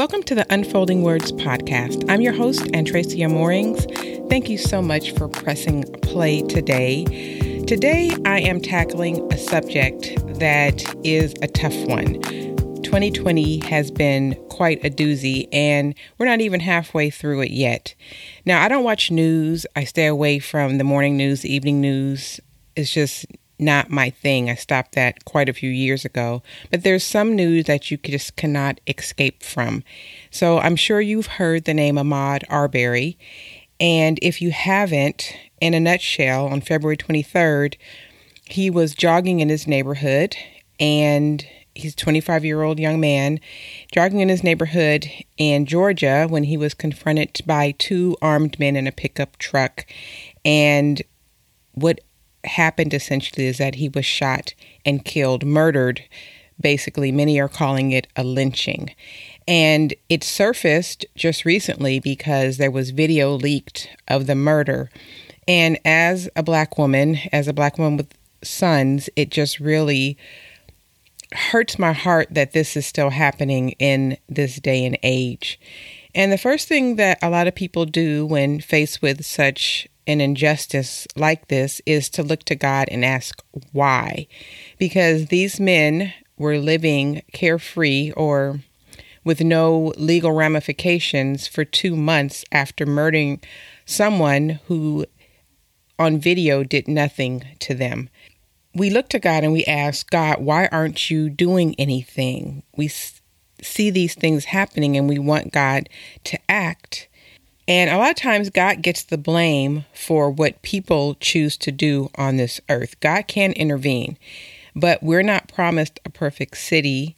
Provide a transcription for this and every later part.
Welcome to the Unfolding Words podcast. I'm your host, Antracia Moorings. Thank you so much for pressing play today. Today, I am tackling a subject that is a tough one. 2020 has been quite a doozy, and we're not even halfway through it yet. Now, I don't watch news. I stay away from the morning news, the evening news. It's just not my thing. I stopped that quite a few years ago. But there's some news that you just cannot escape from. So I'm sure you've heard the name Ahmaud Arbery. And if you haven't, in a nutshell, on February 23rd, he was jogging in his neighborhood and he's a 25 year old young man jogging in his neighborhood in Georgia when he was confronted by two armed men in a pickup truck. And what happened essentially is that he was shot and killed, murdered. Basically, many are calling it a lynching. And it surfaced just recently because there was video leaked of the murder. And as a black woman, as a black woman with sons, it just really hurts my heart that this is still happening in this day and age. And the first thing that a lot of people do when faced with such an injustice like this is to look to God and ask why. Because these men were living carefree or with no legal ramifications for two months after murdering someone who on video did nothing to them. We look to God and we ask, God, why aren't you doing anything? We see these things happening and we want God to act. And a lot of times, God gets the blame for what people choose to do on this earth. God can intervene, but we're not promised a perfect city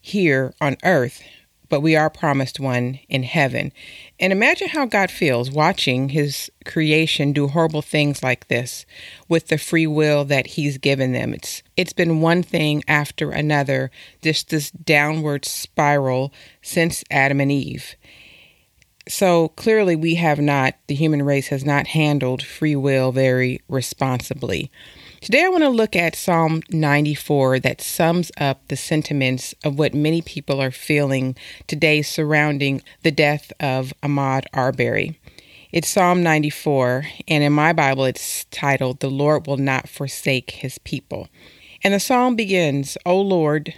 here on earth, but we are promised one in heaven. And imagine how God feels watching his creation do horrible things like this with the free will that he's given them. It's it's been one thing after another, just this downward spiral since Adam and Eve. So clearly, we have not, the human race has not handled free will very responsibly. Today, I want to look at Psalm 94 that sums up the sentiments of what many people are feeling today surrounding the death of Ahmaud Arbery. It's Psalm 94, and in my Bible, it's titled, The Lord Will Not Forsake His People. And the psalm begins, O Lord,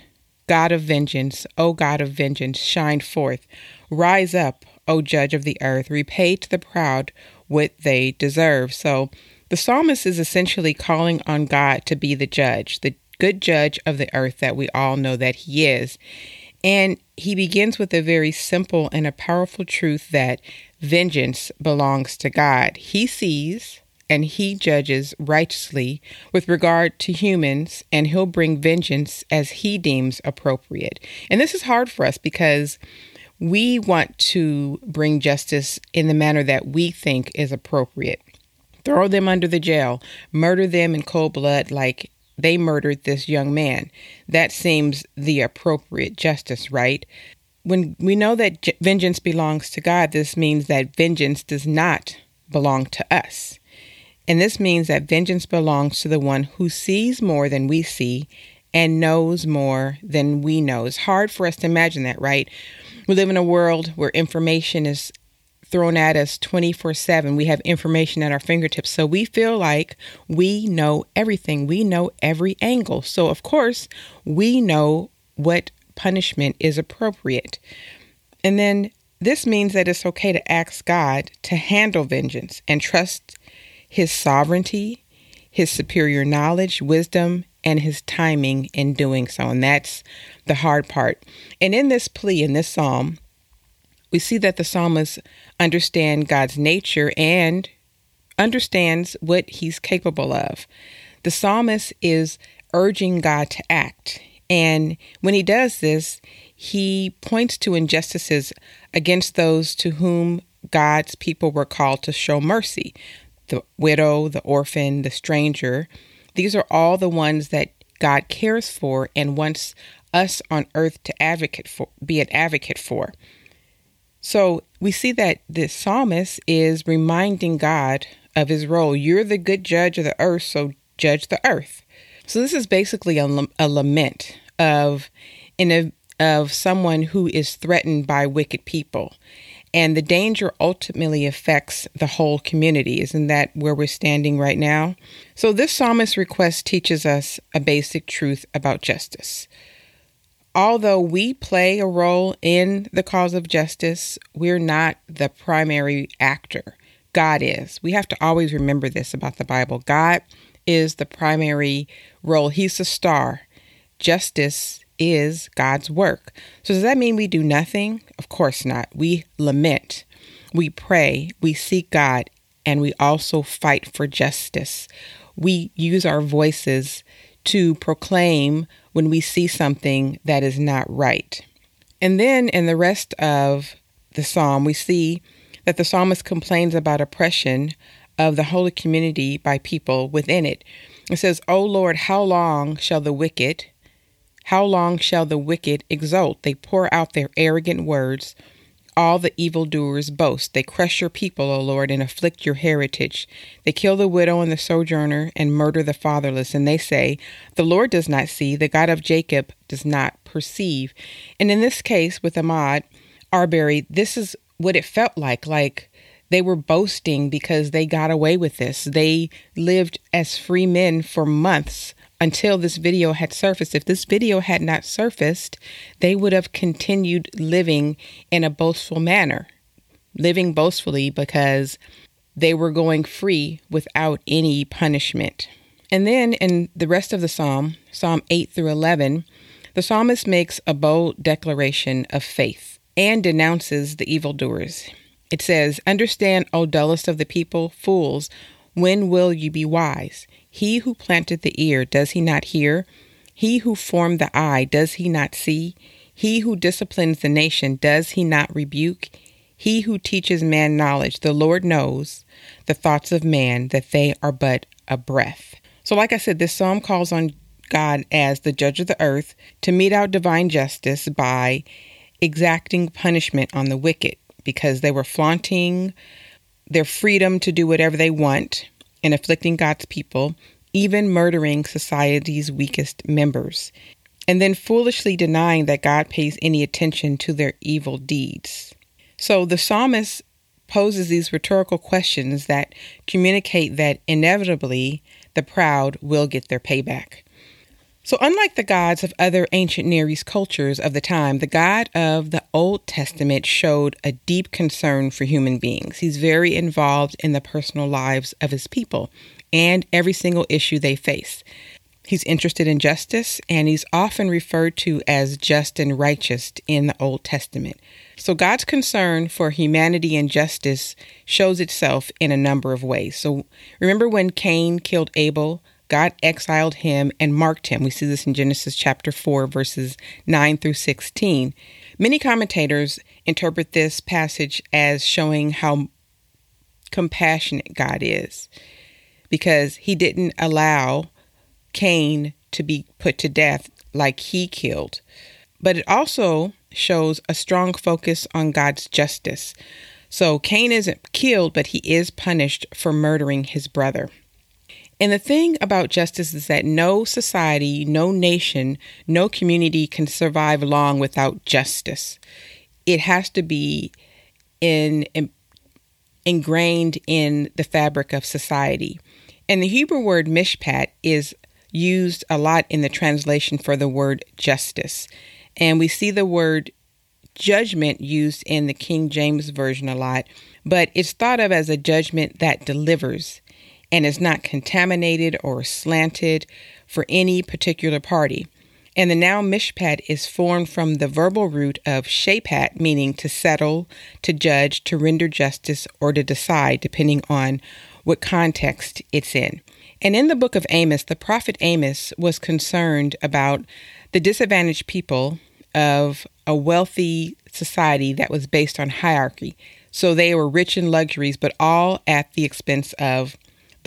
God of vengeance, O God of vengeance, shine forth. Rise up, O judge of the earth, repay to the proud what they deserve. So the psalmist is essentially calling on God to be the judge, the good judge of the earth that we all know that he is. And he begins with a very simple and a powerful truth that vengeance belongs to God. He sees and he judges righteously with regard to humans, and he'll bring vengeance as he deems appropriate. And this is hard for us because we want to bring justice in the manner that we think is appropriate. Throw them under the jail, murder them in cold blood like they murdered this young man. That seems the appropriate justice, right? When we know that j- vengeance belongs to God, this means that vengeance does not belong to us. And this means that vengeance belongs to the one who sees more than we see and knows more than we know. It's hard for us to imagine that, right? We live in a world where information is thrown at us 24 7. We have information at our fingertips. So we feel like we know everything. We know every angle. So, of course, we know what punishment is appropriate. And then this means that it's okay to ask God to handle vengeance and trust His sovereignty, His superior knowledge, wisdom, and his timing in doing so. And that's the hard part. And in this plea, in this psalm, we see that the psalmist understand God's nature and understands what he's capable of. The psalmist is urging God to act. And when he does this, he points to injustices against those to whom God's people were called to show mercy the widow, the orphan, the stranger, these are all the ones that God cares for and wants us on earth to advocate for, be an advocate for. So we see that the psalmist is reminding God of his role. You're the good judge of the earth, so judge the earth. So this is basically a, a lament of in a of someone who is threatened by wicked people. And the danger ultimately affects the whole community. Isn't that where we're standing right now? So, this psalmist request teaches us a basic truth about justice. Although we play a role in the cause of justice, we're not the primary actor. God is. We have to always remember this about the Bible. God is the primary role, He's the star. Justice is God's work. So, does that mean we do nothing? Of course not. We lament, we pray, we seek God, and we also fight for justice. We use our voices to proclaim when we see something that is not right. And then in the rest of the psalm, we see that the psalmist complains about oppression of the holy community by people within it. It says, O Lord, how long shall the wicked, how long shall the wicked exult? They pour out their arrogant words. All the evildoers boast. They crush your people, O Lord, and afflict your heritage. They kill the widow and the sojourner and murder the fatherless. And they say, The Lord does not see, the God of Jacob does not perceive. And in this case with Ahmaud Arbery, this is what it felt like. Like they were boasting because they got away with this. They lived as free men for months until this video had surfaced. If this video had not surfaced, they would have continued living in a boastful manner, living boastfully because they were going free without any punishment. And then in the rest of the psalm, Psalm 8 through 11, the psalmist makes a bold declaration of faith and denounces the evildoers. It says, Understand, O dullest of the people, fools, when will you be wise? He who planted the ear, does he not hear? He who formed the eye, does he not see? He who disciplines the nation, does he not rebuke? He who teaches man knowledge, the Lord knows the thoughts of man, that they are but a breath. So, like I said, this psalm calls on God as the judge of the earth to mete out divine justice by exacting punishment on the wicked because they were flaunting their freedom to do whatever they want and afflicting God's people, even murdering society's weakest members, and then foolishly denying that God pays any attention to their evil deeds. So the psalmist poses these rhetorical questions that communicate that inevitably the proud will get their payback. So, unlike the gods of other ancient Near East cultures of the time, the God of the Old Testament showed a deep concern for human beings. He's very involved in the personal lives of his people and every single issue they face. He's interested in justice, and he's often referred to as just and righteous in the Old Testament. So, God's concern for humanity and justice shows itself in a number of ways. So, remember when Cain killed Abel? God exiled him and marked him. We see this in Genesis chapter 4, verses 9 through 16. Many commentators interpret this passage as showing how compassionate God is because he didn't allow Cain to be put to death like he killed. But it also shows a strong focus on God's justice. So Cain isn't killed, but he is punished for murdering his brother. And the thing about justice is that no society, no nation, no community can survive long without justice. It has to be in, in ingrained in the fabric of society. And the Hebrew word mishpat is used a lot in the translation for the word justice. And we see the word judgment used in the King James Version a lot, but it's thought of as a judgment that delivers and is not contaminated or slanted for any particular party. And the noun mishpat is formed from the verbal root of shapat, meaning to settle, to judge, to render justice, or to decide, depending on what context it's in. And in the book of Amos, the prophet Amos was concerned about the disadvantaged people of a wealthy society that was based on hierarchy. So they were rich in luxuries, but all at the expense of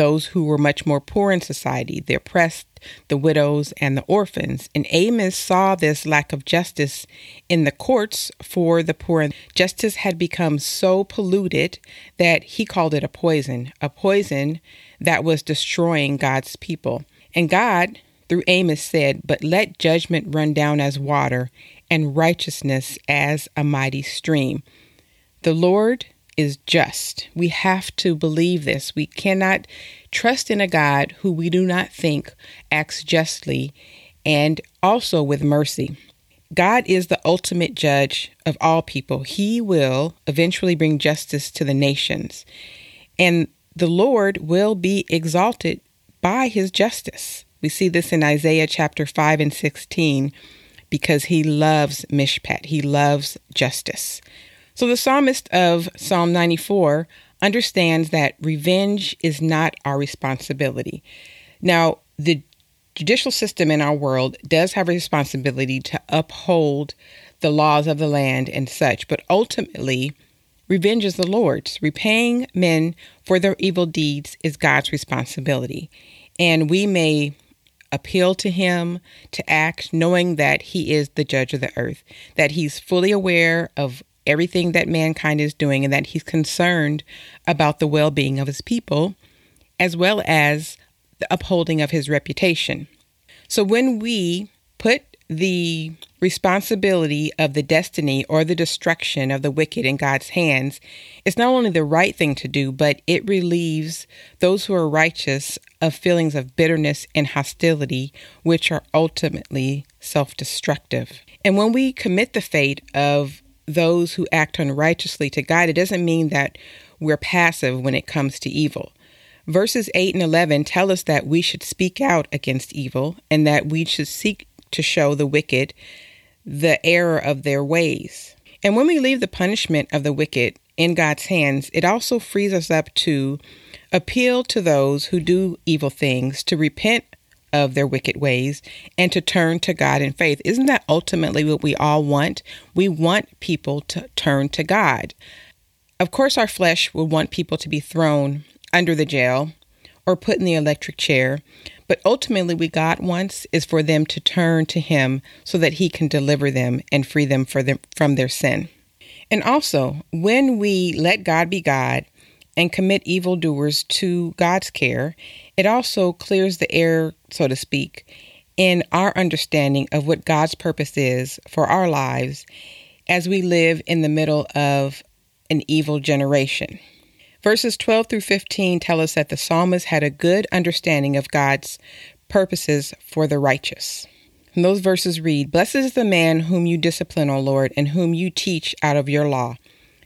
those who were much more poor in society, the oppressed, the widows, and the orphans. And Amos saw this lack of justice in the courts for the poor. Justice had become so polluted that he called it a poison, a poison that was destroying God's people. And God, through Amos, said, But let judgment run down as water and righteousness as a mighty stream. The Lord is just. We have to believe this. We cannot trust in a God who we do not think acts justly and also with mercy. God is the ultimate judge of all people. He will eventually bring justice to the nations. And the Lord will be exalted by his justice. We see this in Isaiah chapter 5 and 16 because he loves mishpat, he loves justice. So the psalmist of Psalm 94 understands that revenge is not our responsibility. Now, the judicial system in our world does have a responsibility to uphold the laws of the land and such, but ultimately, revenge is the Lord's. Repaying men for their evil deeds is God's responsibility. And we may appeal to him to act knowing that he is the judge of the earth, that he's fully aware of everything that mankind is doing, and that he's concerned about the well being of his people, as well as the upholding of his reputation. So when we put the responsibility of the destiny or the destruction of the wicked in God's hands, it's not only the right thing to do, but it relieves those who are righteous of feelings of bitterness and hostility, which are ultimately self destructive. And when we commit the fate of those who act unrighteously to God, it doesn't mean that we're passive when it comes to evil. Verses 8 and 11 tell us that we should speak out against evil and that we should seek to show the wicked the error of their ways. And when we leave the punishment of the wicked in God's hands, it also frees us up to appeal to those who do evil things to repent of their wicked ways and to turn to God in faith. Isn't that ultimately what we all want? We want people to turn to God. Of course, our flesh would want people to be thrown under the jail or put in the electric chair, but ultimately, what God wants is for them to turn to Him so that He can deliver them and free them, from their sin. And also, when we let God be God and commit evildoers to God's care, it also clears the air, so to speak, in our understanding of what God's purpose is for our lives as we live in the middle of an evil generation. Verses 12 through 15 tell us that the psalmist had a good understanding of God's purposes for the righteous. And those verses read Blessed is the man whom you discipline, O Lord, and whom you teach out of your law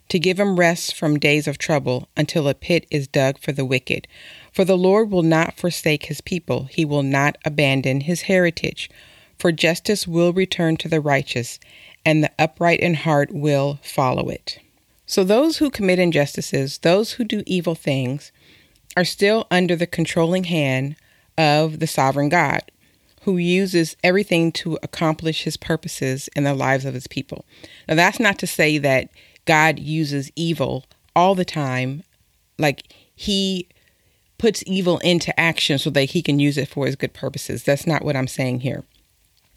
to give him rest from days of trouble until a pit is dug for the wicked. For the Lord will not forsake his people, he will not abandon his heritage. For justice will return to the righteous, and the upright in heart will follow it. So those who commit injustices, those who do evil things, are still under the controlling hand of the sovereign God, who uses everything to accomplish his purposes in the lives of his people. Now, that's not to say that God uses evil all the time. Like he puts evil into action so that he can use it for his good purposes. That's not what I'm saying here.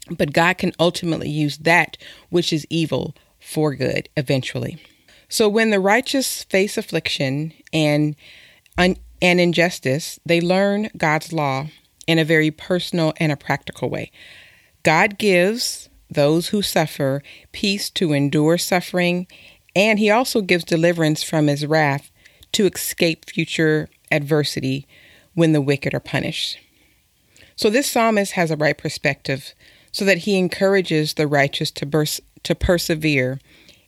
But God can ultimately use that which is evil for good eventually. So when the righteous face affliction and un- and injustice, they learn God's law in a very personal and a practical way. God gives those who suffer peace to endure suffering and he also gives deliverance from his wrath to escape future adversity when the wicked are punished. So this psalmist has a right perspective so that he encourages the righteous to, burst, to persevere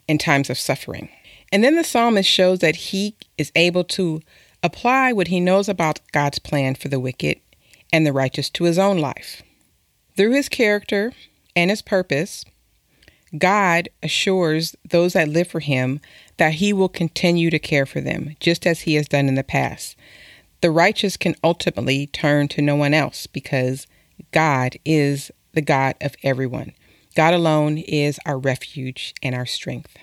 in times of suffering. And then the psalmist shows that he is able to apply what he knows about God's plan for the wicked and the righteous to his own life. Through his character and his purpose, God assures those that live for him that he will continue to care for them, just as he has done in the past. The righteous can ultimately turn to no one else because God is the God of everyone. God alone is our refuge and our strength.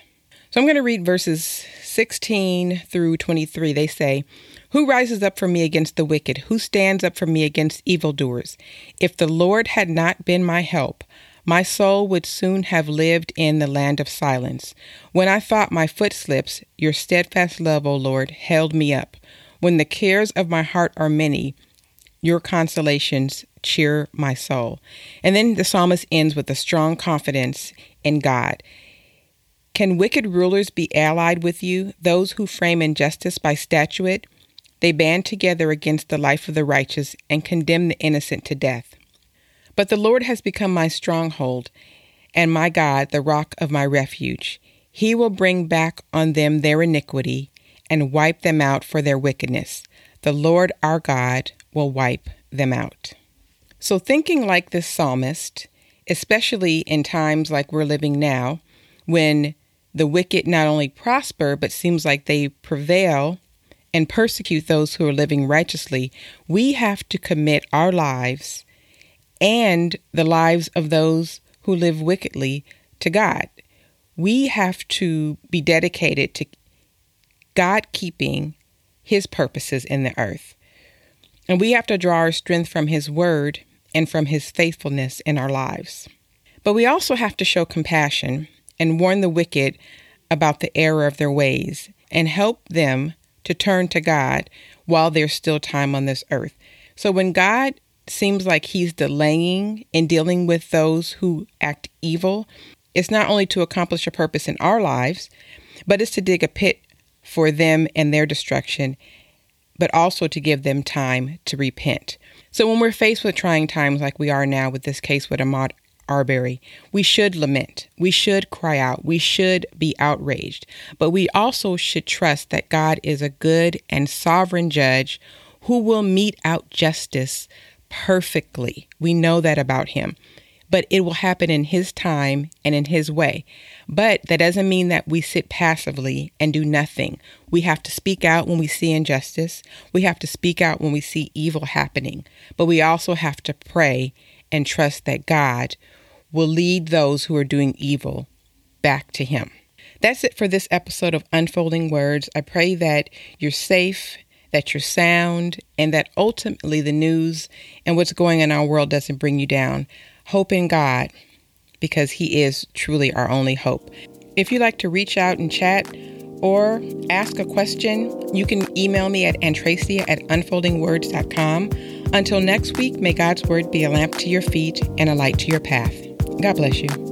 So I'm going to read verses 16 through 23. They say, Who rises up for me against the wicked? Who stands up for me against evildoers? If the Lord had not been my help, my soul would soon have lived in the land of silence. When I thought my foot slips, your steadfast love, O Lord, held me up. When the cares of my heart are many, your consolations cheer my soul. And then the psalmist ends with a strong confidence in God. Can wicked rulers be allied with you, those who frame injustice by statute? They band together against the life of the righteous and condemn the innocent to death. But the Lord has become my stronghold and my God, the rock of my refuge. He will bring back on them their iniquity and wipe them out for their wickedness. The Lord our God will wipe them out. So, thinking like this psalmist, especially in times like we're living now, when the wicked not only prosper, but seems like they prevail and persecute those who are living righteously, we have to commit our lives and the lives of those who live wickedly to God. We have to be dedicated to God keeping His purposes in the earth. And we have to draw our strength from His Word and from His faithfulness in our lives. But we also have to show compassion and warn the wicked about the error of their ways and help them to turn to God while there's still time on this earth. So when God seems like he's delaying in dealing with those who act evil, it's not only to accomplish a purpose in our lives, but it's to dig a pit for them and their destruction, but also to give them time to repent. So when we're faced with trying times like we are now with this case with Ahmaud Arbery, we should lament. We should cry out. We should be outraged. But we also should trust that God is a good and sovereign judge who will mete out justice perfectly. We know that about him. But it will happen in his time and in his way. But that doesn't mean that we sit passively and do nothing. We have to speak out when we see injustice. We have to speak out when we see evil happening. But we also have to pray and trust that God will lead those who are doing evil back to Him. That's it for this episode of Unfolding Words. I pray that you're safe, that you're sound, and that ultimately the news and what's going on in our world doesn't bring you down. Hope in God because He is truly our only hope. If you'd like to reach out and chat or ask a question, you can email me at antracia at unfoldingwords.com. Until next week, may God's word be a lamp to your feet and a light to your path. God bless you.